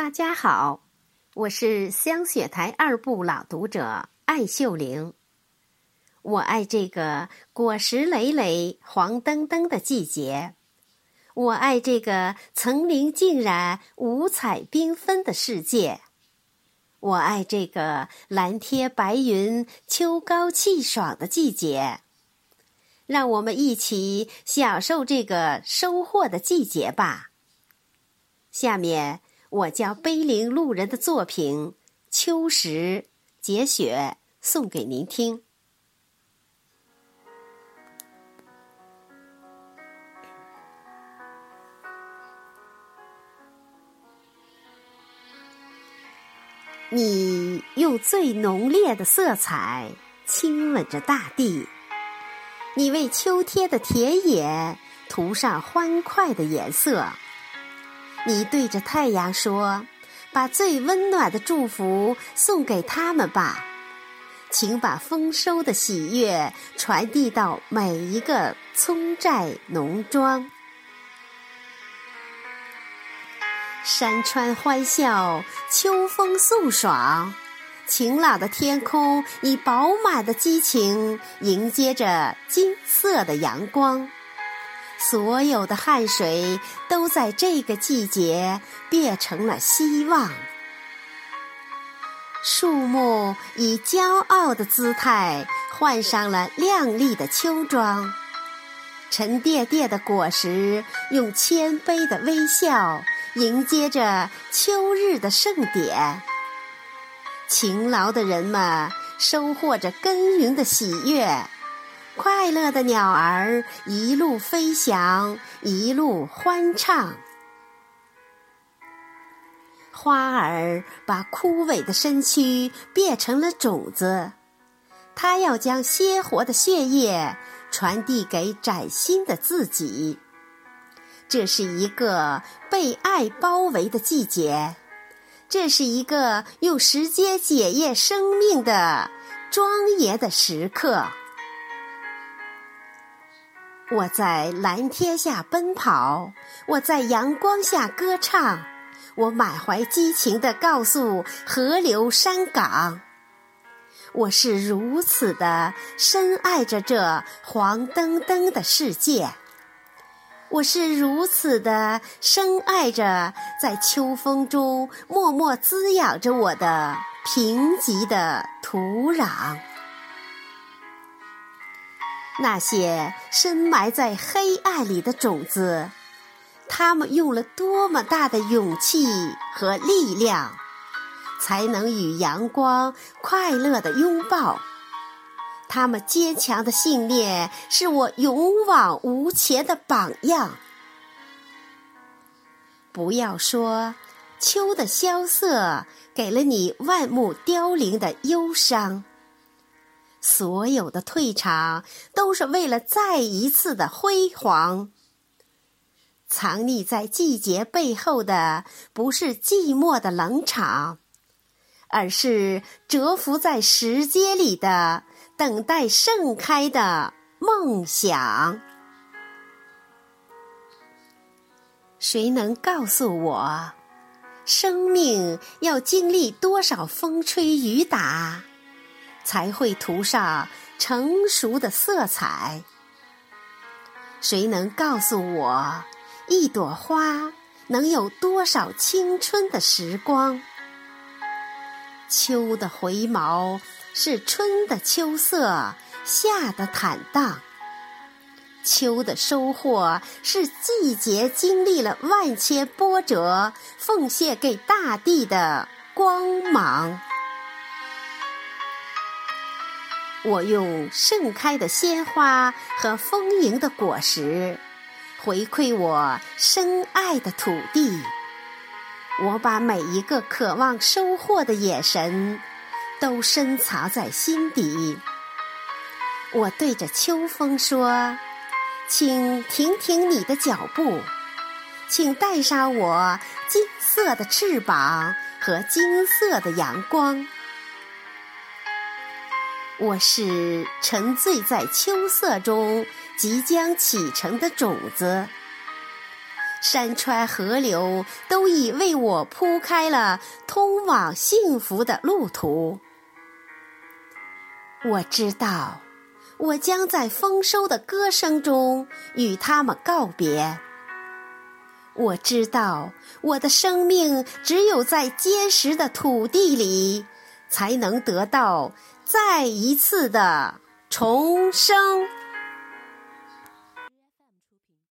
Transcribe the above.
大家好，我是香雪台二部朗读者艾秀玲。我爱这个果实累累、黄澄澄的季节，我爱这个层林尽染、五彩缤纷的世界，我爱这个蓝天白云、秋高气爽的季节。让我们一起享受这个收获的季节吧。下面。我将碑林路人的作品《秋实》节选送给您听。你用最浓烈的色彩亲吻着大地，你为秋天的田野涂上欢快的颜色。你对着太阳说：“把最温暖的祝福送给他们吧，请把丰收的喜悦传递到每一个村寨农庄。山川欢笑，秋风送爽，晴朗的天空以饱满的激情迎接着金色的阳光。”所有的汗水都在这个季节变成了希望。树木以骄傲的姿态换上了亮丽的秋装，沉甸甸的果实用谦卑的微笑迎接着秋日的盛典。勤劳的人们收获着耕耘的喜悦。快乐的鸟儿一路飞翔，一路欢唱。花儿把枯萎的身躯变成了种子，它要将鲜活的血液传递给崭新的自己。这是一个被爱包围的季节，这是一个用时间检验生命的庄严的时刻。我在蓝天下奔跑，我在阳光下歌唱，我满怀激情地告诉河流山岗，我是如此的深爱着这黄澄澄的世界，我是如此的深爱着在秋风中默默滋养着我的贫瘠的土壤。那些深埋在黑暗里的种子，他们用了多么大的勇气和力量，才能与阳光快乐的拥抱？他们坚强的信念是我勇往无前的榜样。不要说秋的萧瑟给了你万木凋零的忧伤。所有的退场都是为了再一次的辉煌。藏匿在季节背后的不是寂寞的冷场，而是蛰伏在时间里的等待盛开的梦想。谁能告诉我，生命要经历多少风吹雨打？才会涂上成熟的色彩。谁能告诉我，一朵花能有多少青春的时光？秋的回眸是春的秋色，夏的坦荡。秋的收获是季节经历了万千波折，奉献给大地的光芒。我用盛开的鲜花和丰盈的果实，回馈我深爱的土地。我把每一个渴望收获的眼神，都深藏在心底。我对着秋风说：“请停停你的脚步，请带上我金色的翅膀和金色的阳光。”我是沉醉在秋色中即将启程的种子，山川河流都已为我铺开了通往幸福的路途。我知道，我将在丰收的歌声中与他们告别。我知道，我的生命只有在坚实的土地里，才能得到再一次的重生。